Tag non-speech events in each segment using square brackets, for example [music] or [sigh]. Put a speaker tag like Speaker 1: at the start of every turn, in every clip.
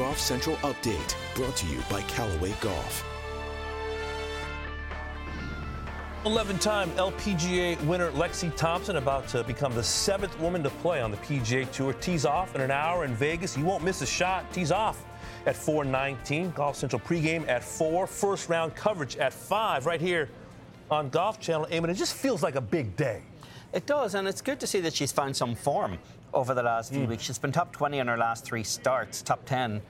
Speaker 1: Golf Central Update, brought to you by Callaway Golf.
Speaker 2: 11 time LPGA winner Lexi Thompson about to become the seventh woman to play on the PGA Tour. Tees off in an hour in Vegas. You won't miss a shot. Tees off at 419. Golf Central pregame at 4. First round coverage at 5 right here on Golf Channel. Eamon, it just feels like a big day.
Speaker 3: It does, and it's good to see that she's found some form over the last few mm. weeks. She's been top 20 in her last three starts, top 10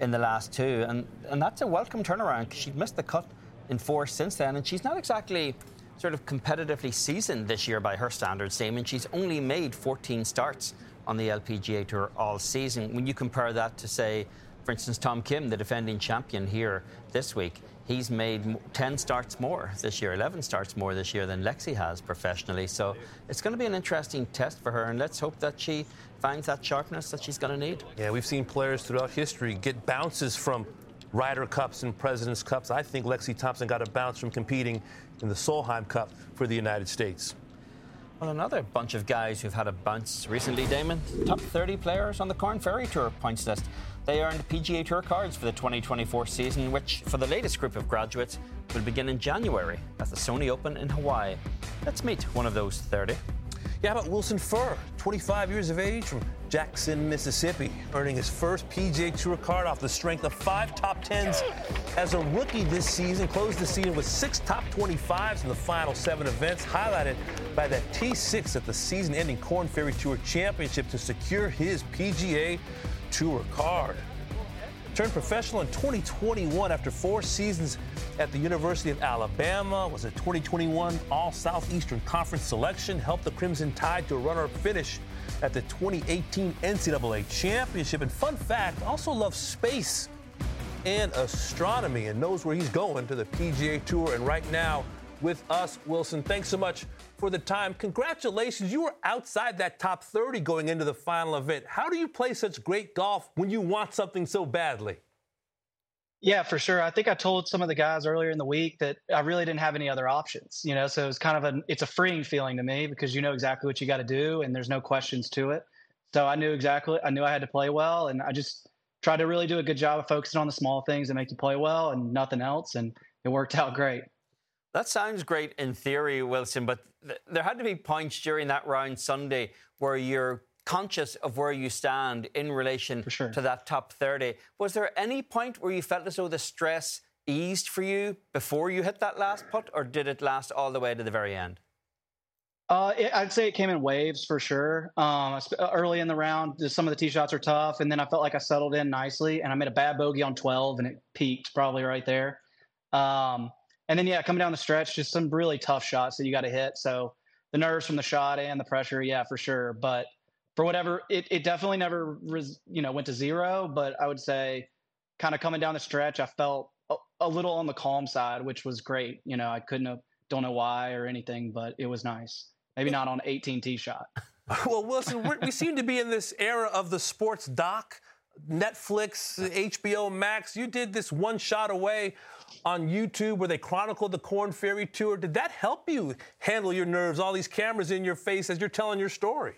Speaker 3: in the last two, and, and that's a welcome turnaround because she'd missed the cut in four since then, and she's not exactly sort of competitively seasoned this year by her standards, Damon. She's only made 14 starts on the LPGA Tour all season. When you compare that to, say, for instance, Tom Kim, the defending champion here this week, he's made 10 starts more this year, 11 starts more this year than Lexi has professionally. So it's going to be an interesting test for her, and let's hope that she finds that sharpness that she's going to need.
Speaker 2: Yeah, we've seen players throughout history get bounces from Ryder Cups and President's Cups. I think Lexi Thompson got a bounce from competing in the Solheim Cup for the United States.
Speaker 3: Well, another bunch of guys who've had a bounce recently, Damon. Top 30 players on the Korn Ferry Tour points list. They earned PGA Tour cards for the 2024 season, which, for the latest group of graduates, will begin in January at the Sony Open in Hawaii. Let's meet one of those 30.
Speaker 2: Yeah, about Wilson Furr, 25 years of age from Jackson, Mississippi, earning his first PGA Tour card off the strength of five top tens as a rookie this season. Closed the season with six top 25s in the final seven events, highlighted by that T6 at the season-ending Korn Ferry Tour Championship to secure his PGA Tour card. Turned professional in 2021 after four seasons at the University of Alabama. Was a 2021 All Southeastern Conference selection. Helped the Crimson Tide to a runner-up finish at the 2018 NCAA Championship. And fun fact, also loves space and astronomy and knows where he's going to the PGA Tour. And right now, with us, Wilson, thanks so much for the time. Congratulations. You were outside that top 30 going into the final event. How do you play such great golf when you want something so badly?
Speaker 4: Yeah, for sure. I think I told some of the guys earlier in the week that I really didn't have any other options, you know, so it's kind of a it's a freeing feeling to me because you know exactly what you got to do and there's no questions to it. So I knew exactly I knew I had to play well and I just tried to really do a good job of focusing on the small things that make you play well and nothing else and it worked out great.
Speaker 3: That sounds great in theory, Wilson, but th- there had to be points during that round Sunday where you're conscious of where you stand in relation
Speaker 4: sure.
Speaker 3: to that top 30. Was there any point where you felt as though the stress eased for you before you hit that last putt, or did it last all the way to the very end?
Speaker 4: Uh, it, I'd say it came in waves for sure. Um, early in the round, some of the tee shots are tough, and then I felt like I settled in nicely, and I made a bad bogey on 12, and it peaked probably right there. Um, and then yeah, coming down the stretch, just some really tough shots that you got to hit. So the nerves from the shot and the pressure, yeah, for sure. But for whatever it, it definitely never res, you know went to zero. But i would say kind of coming down the stretch i felt a, a, little on the calm side which was great. You know i couldn't have don't know why or anything but it was nice. Maybe not on 18 tee shot. [laughs]
Speaker 2: Well wilson we seem to be in this era of the sports doc netflix hbo max you did this one shot away on youtube where they chronicled the Korn ferry tour did that help you handle your nerves all these cameras in your face as you're telling your story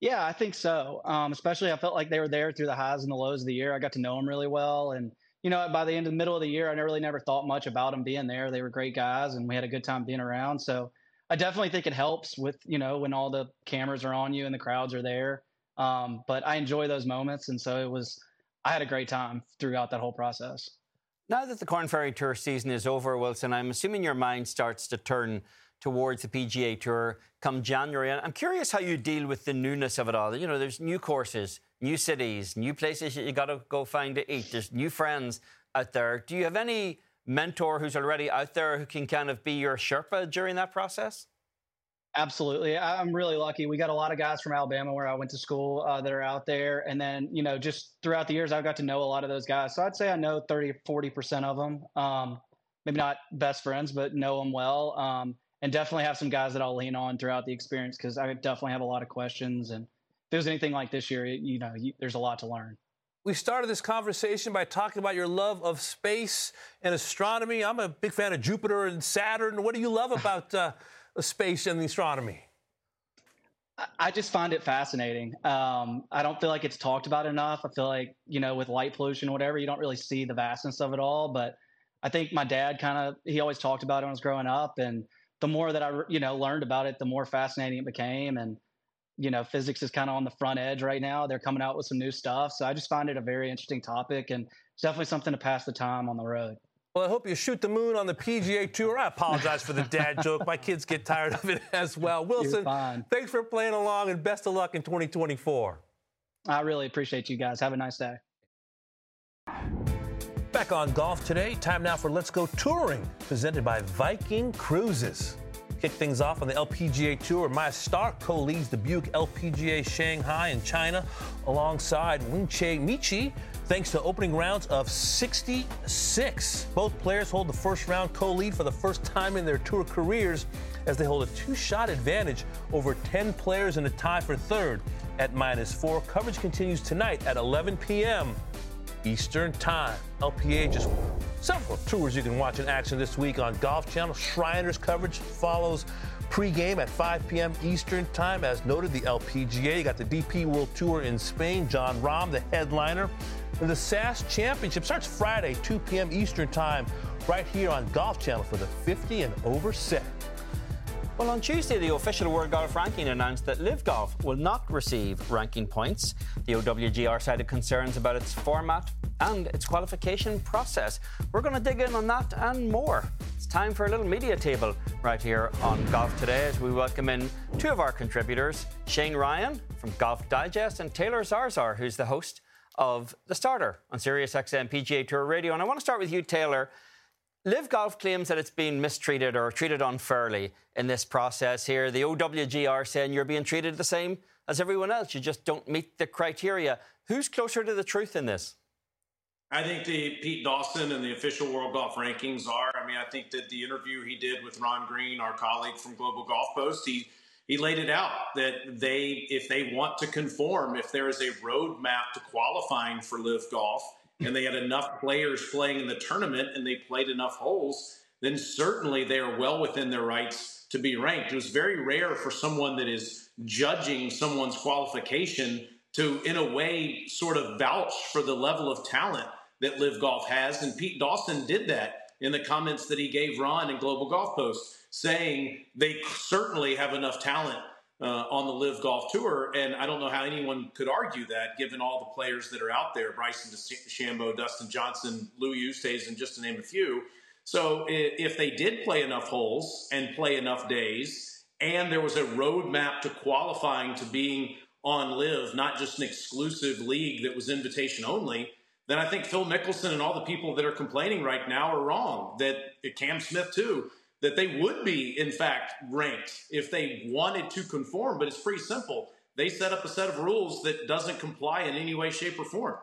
Speaker 4: yeah, I think so. Um, especially, I felt like they were there through the highs and the lows of the year. I got to know them really well, and you know, by the end of the middle of the year, I really never thought much about them being there. They were great guys, and we had a good time being around. So, I definitely think it helps with you know when all the cameras are on you and the crowds are there. Um, but I enjoy those moments, and so it was. I had a great time throughout that whole process.
Speaker 3: Now that the Korn Ferry Tour season is over, Wilson, I'm assuming your mind starts to turn towards the PGA Tour come January. I'm curious how you deal with the newness of it all. You know, there's new courses, new cities, new places that you got to go find to eat. There's new friends out there. Do you have any mentor who's already out there who can kind of be your Sherpa during that process?
Speaker 4: Absolutely. I'm really lucky. We got a lot of guys from Alabama where I went to school uh, that are out there. And then, you know, just throughout the years, I've got to know a lot of those guys. So I'd say I know 30, 40% of them. Um, maybe not best friends, but know them well. Um, and definitely have some guys that I'll lean on throughout the experience because I definitely have a lot of questions. And if there's anything like this year, you know, you, there's a lot to learn.
Speaker 2: We started this conversation by talking about your love of space and astronomy. I'm a big fan of Jupiter and Saturn. What do you love about uh, space and the astronomy?
Speaker 4: I just find it fascinating. Um, I don't feel like it's talked about enough. I feel like, you know, with light pollution, or whatever, you don't really see the vastness of it all. But I think my dad kind of, he always talked about it when I was growing up. And the more that I, you know, learned about it, the more fascinating it became. And, you know, physics is kind of on the front edge right now. They're coming out with some new stuff. So I just find it a very interesting topic and it's definitely something to pass the time on the road.
Speaker 2: Well, I hope you shoot the moon on the PGA Tour. I apologize for the dad [laughs] joke. My kids get tired of it as well. Wilson, thanks for playing along and best of luck in 2024. I
Speaker 4: really appreciate you guys. Have a nice day.
Speaker 2: Back on golf today. Time now for Let's Go Touring, presented by Viking Cruises. Kick things off on the LPGA Tour. Maja Stark co-leads the Buick LPGA Shanghai in China alongside Wichanee Meechai thanks to opening rounds of 66. Both players hold the first round co-lead for the first time in their tour careers as they hold a two-shot advantage over 10 players in a tie for third at minus four. Coverage continues tonight at 11 p.m. Eastern Time. LPA just several tours you can watch in action this week on Golf Channel. Shriners coverage follows pregame at 5 p.m. Eastern Time. As noted, the LPGA. You got the DP World Tour in Spain. Jon Rahm, the headliner. The SAS Championship starts Friday, 2 p.m. Eastern Time, right here on Golf Channel for the 50 and over set.
Speaker 3: Well, on Tuesday, the official World Golf Ranking announced that LIV Golf will not receive ranking points. The OWGR cited concerns about its format and its qualification process. We're going to dig in on that and more. It's time for a little media table right here on Golf Today as we welcome in two of our contributors, Shane Ryan from Golf Digest and Taylor Zarzour, who's the host of The Starter on SiriusXM PGA Tour Radio. And I want to start with you, Taylor. LIV Golf claims that it's been mistreated or treated unfairly in this process here. The OWGR saying you're being treated the same as everyone else. You just don't meet the criteria. Who's closer to the truth in this?
Speaker 5: I think the Pete Dawson and the official World Golf rankings are. I mean, I think that the interview he did with Ron Green, our colleague from Global Golf Post, he he laid it out that they, if they want to conform, if there is a roadmap to qualifying for LIV Golf, and they had enough players playing in the tournament and they played enough holes, then certainly they are well within their rights to be ranked. It was very rare for someone that is judging someone's qualification to, in a way, sort of vouch for the level of talent that LIV Golf has. And Pete Dawson did that in the comments that he gave Ron in Global Golf Post, saying they certainly have enough talent uh, on the LIV Golf Tour. And I don't know how anyone could argue that, given all the players that are out there Bryson DeChambeau, Dustin Johnson, Louis Oosthuizen, just to name a few. So if they did play enough holes and play enough days, and there was a roadmap to qualifying to being on LIV, not just an exclusive league that was invitation only, then I think Phil Mickelson and all the people that are complaining right now are wrong. That eh, Cam Smith too that they would be, in fact, ranked if they wanted to conform. But it's pretty simple. They set up a set of rules that doesn't comply in any way, shape, or form.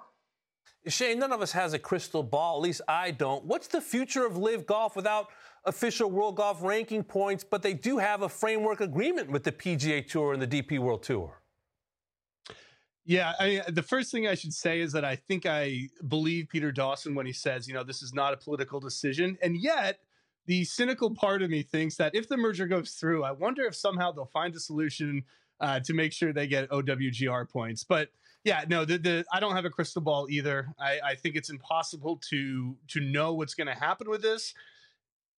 Speaker 2: Shane, none of us has a crystal ball. At least I don't. What's the future of LIV Golf without official World Golf ranking points? But they do have a framework agreement with the PGA Tour and the DP World Tour.
Speaker 6: Yeah, I, the first thing I should say is that I think I believe Peter Dawson when he says, you know, this is not a political decision. And yet, the cynical part of me thinks that if the merger goes through, I wonder if somehow they'll find a solution uh, to make sure they get OWGR points. But yeah, no, the, the I don't have a crystal ball either. I, I think it's impossible to to know what's going to happen with this.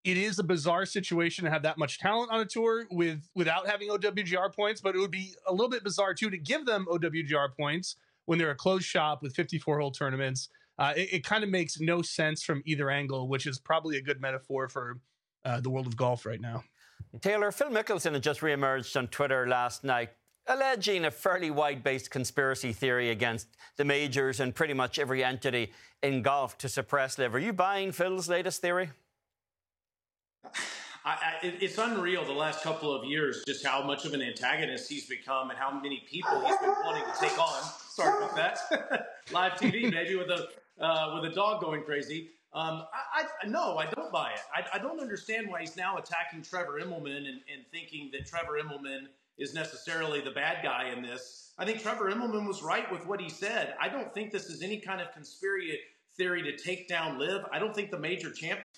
Speaker 6: It is a bizarre situation to have that much talent on a tour with without having OWGR points, but it would be a little bit bizarre too to give them OWGR points when they're a closed shop with 54 hole tournaments uh, it, it kind of makes no sense from either angle, which is probably a good metaphor for uh, the world of golf right now.
Speaker 3: Taylor, Phil Mickelson had just reemerged on Twitter last night, alleging a fairly wide based conspiracy theory against the majors and pretty much every entity in golf to suppress LIV. Are you buying Phil's latest theory?
Speaker 5: I, I, it's unreal the last couple of years just how much of an antagonist he's become and how many people he's been wanting to take on. Sorry about that. [laughs] Live TV, maybe with a uh, with a dog going crazy. Um, I, I, no, I don't buy it. I, I, don't understand why he's now attacking Trevor Immelman and, and, thinking that Trevor Immelman is necessarily the bad guy in this. I think Trevor Immelman was right with what he said. I don't think this is any kind of conspiracy theory to take down LIV. I don't think the major champ.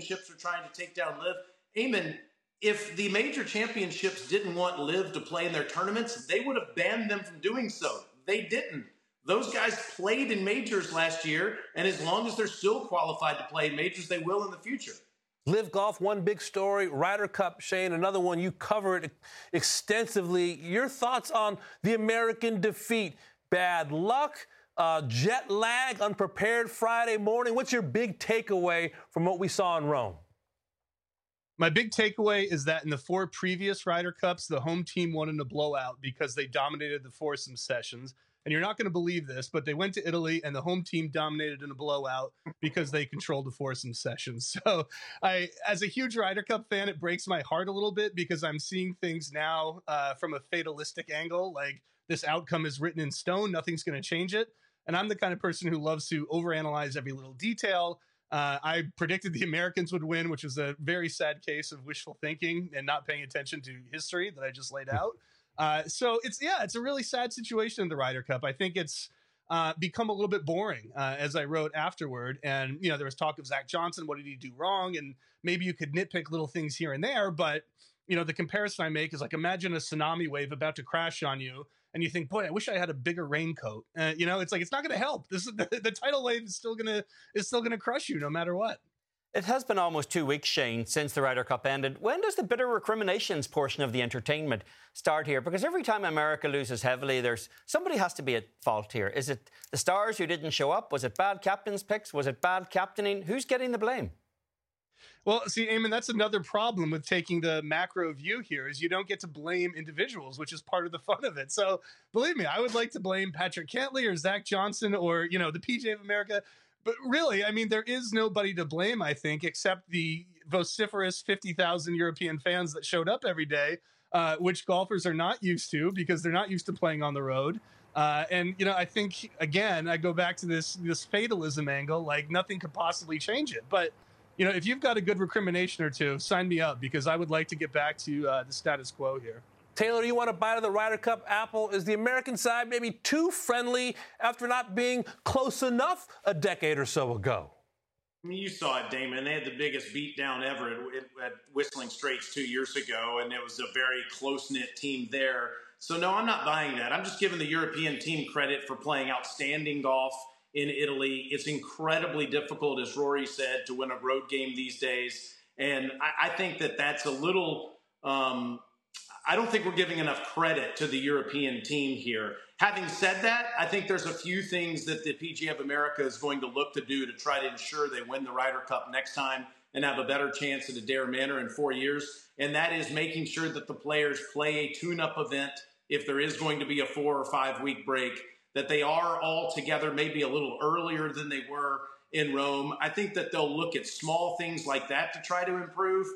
Speaker 5: Championships are trying to take down LIV. Eamon, if the major championships didn't want LIV to play in their tournaments, they would have banned them from doing so. They didn't. Those guys played in majors last year, and as long as they're still qualified to play in majors, they will in the future.
Speaker 2: LIV Golf, one big story. Ryder Cup, Shane, another one. You covered extensively. Your thoughts on the American defeat? Bad luck, uh, jet lag, unprepared Friday morning. What's your big takeaway from what we saw in Rome?
Speaker 6: My big takeaway is that in the four previous Ryder Cups, the home team won in a blowout because they dominated the foursome sessions. And you're not going to believe this, but they went to Italy and the home team dominated in a blowout because they controlled the foursome sessions. [laughs] So, I, as a huge Ryder Cup fan, it breaks my heart a little bit because I'm seeing things now uh, from a fatalistic angle. Like this outcome is written in stone, nothing's going to change it. And I'm the kind of person who loves to overanalyze every little detail uh, I predicted the Americans would win, which was a very sad case of wishful thinking and not paying attention to history that I just laid out. Uh, so it's yeah, it's a really sad situation in the Ryder Cup. I think it's uh, become a little bit boring, uh, as I wrote afterward. And you know, there was talk of Zach Johnson. What did he do wrong? And maybe you could nitpick little things here and there, but you know, the comparison I make is like imagine a tsunami wave about to crash on you, and you think, boy, I wish I had a bigger raincoat. Uh, you know, it's like it's not going to help. This is [laughs] the, the tidal wave is still going to is still going to crush you no matter what.
Speaker 3: It has been almost two weeks, Shane, since the Ryder Cup ended. When does the bitter recriminations portion of the entertainment start here? Because every time America loses heavily, there's somebody has to be at fault here. Is it the stars who didn't show up? Was it bad captains' picks? Was it bad captaining? Who's getting the blame?
Speaker 6: Well, see, Eamon, that's another problem with taking the macro view here is you don't get to blame individuals, which is part of the fun of it. So believe me, I would like to blame Patrick Cantlay or Zach Johnson or, you know, the PGA of America. But really, I mean, there is nobody to blame, I think, except the vociferous 50,000 European fans that showed up every day, uh, which golfers are not used to because they're not used to playing on the road. Uh, and you know, I think again, I go back to this this fatalism angle. Like nothing could possibly change it. But you know, if you've got a good recrimination or two, sign me up because I would like to get back to uh, the status quo here.
Speaker 2: Taylor, you want to buy to the Ryder Cup apple? Is the American side maybe too friendly after not being close enough a decade or so ago?
Speaker 5: I mean, you saw it, Damon. They had the biggest beatdown ever at, at Whistling Straits two years ago, and it was a very close knit team there. So, no, I'm not buying that. I'm just giving the European team credit for playing outstanding golf in Italy. It's incredibly difficult, as Rory said, to win a road game these days. And I, I think that that's a little. Um, I don't think we're giving enough credit to the European team here. Having said that, I think there's a few things that the PGA of America is going to look to do to try to ensure they win the Ryder Cup next time and have a better chance at Adare Manor in four years. And that is making sure that the players play a tune up event if there is going to be a four or five week break that they are all together maybe a little earlier than they were in Rome. I think that they'll look at small things like that to try to improve.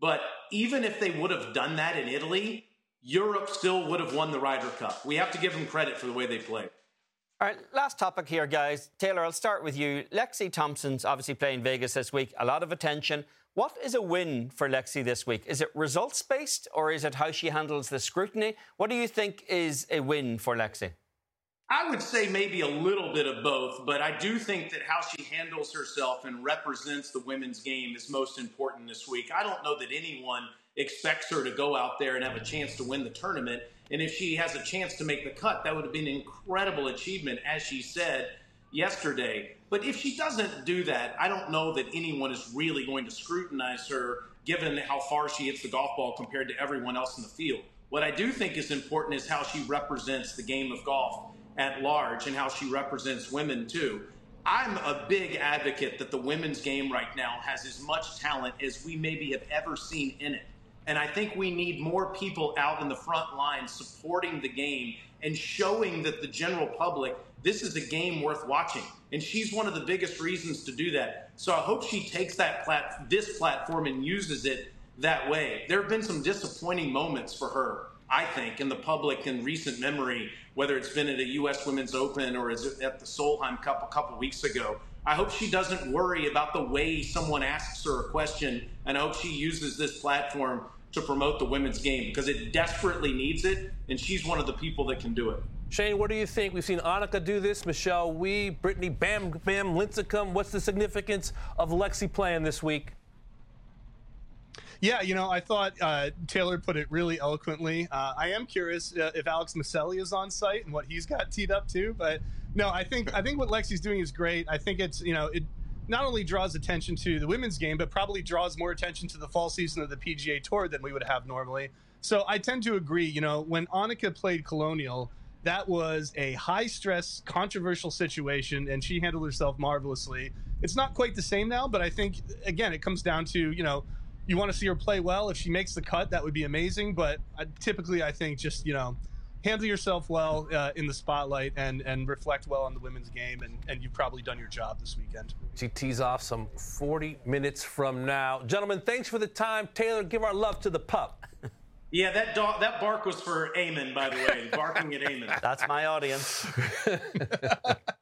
Speaker 5: But even if they would have done that in Italy, Europe still would have won the Ryder Cup. We have to give them credit for the way they played.
Speaker 3: All right, last topic here, guys. Taylor, I'll start with you. Lexi Thompson's obviously playing Vegas this week. A lot of attention. What is a win for Lexi this week? Is it results based or is it how she handles the scrutiny? What do you think is a win for Lexi?
Speaker 5: I would say maybe a little bit of both, but I do think that how she handles herself and represents the women's game is most important this week. I don't know that anyone expects her to go out there and have a chance to win the tournament. And if she has a chance to make the cut, that would have been an incredible achievement, as she said yesterday. But if she doesn't do that, I don't know that anyone is really going to scrutinize her given how far she hits the golf ball compared to everyone else in the field. What I do think is important is how she represents the game of golf at large and how she represents women too. I'm a big advocate that the women's game right now has as much talent as we maybe have ever seen in it. And I think we need more people out in the front line supporting the game and showing that the general public this is a game worth watching. And she's one of the biggest reasons to do that. So I hope she takes that plat- this platform and uses it that way. There have been some disappointing moments for her, I think, in the public in recent memory, whether it's been at a U.S. Women's Open or is it at the Solheim Cup a couple weeks ago. I hope she doesn't worry about the way someone asks her a question, and I hope she uses this platform to promote the women's game because it desperately needs it, and she's one of the people that can do it.
Speaker 2: Shane, what do you think? We've seen Annika do this, Michelle Wie, Brittany Bam Bam Lincicome. What's the significance of Lexi playing this week?
Speaker 6: Yeah, you know, I thought uh, Taylor put it really eloquently. Uh, I am curious uh, if Alex Miceli is on site and what he's got teed up to. But no, I think I think what Lexi's doing is great. I think it's you know it not only draws attention to the women's game, but probably draws more attention to the fall season of the PGA Tour than we would have normally. So I tend to agree. You know, when Annika played Colonial, that was a high stress, controversial situation, and she handled herself marvelously. It's not quite the same now, but I think again, it comes down to you know you want to see her play well. If she makes the cut, that would be amazing. But uh, typically, I think just you know, handle yourself well uh, in the spotlight and and reflect well on the women's game, and and you've probably done your job this weekend.
Speaker 2: She tees off some 40 minutes from now, gentlemen. Thanks for the time, Taylor. Give our love to the pup. [laughs]
Speaker 5: Yeah, that dog, that bark was for Eamon, by the way, barking at Eamon.
Speaker 3: That's my audience. [laughs]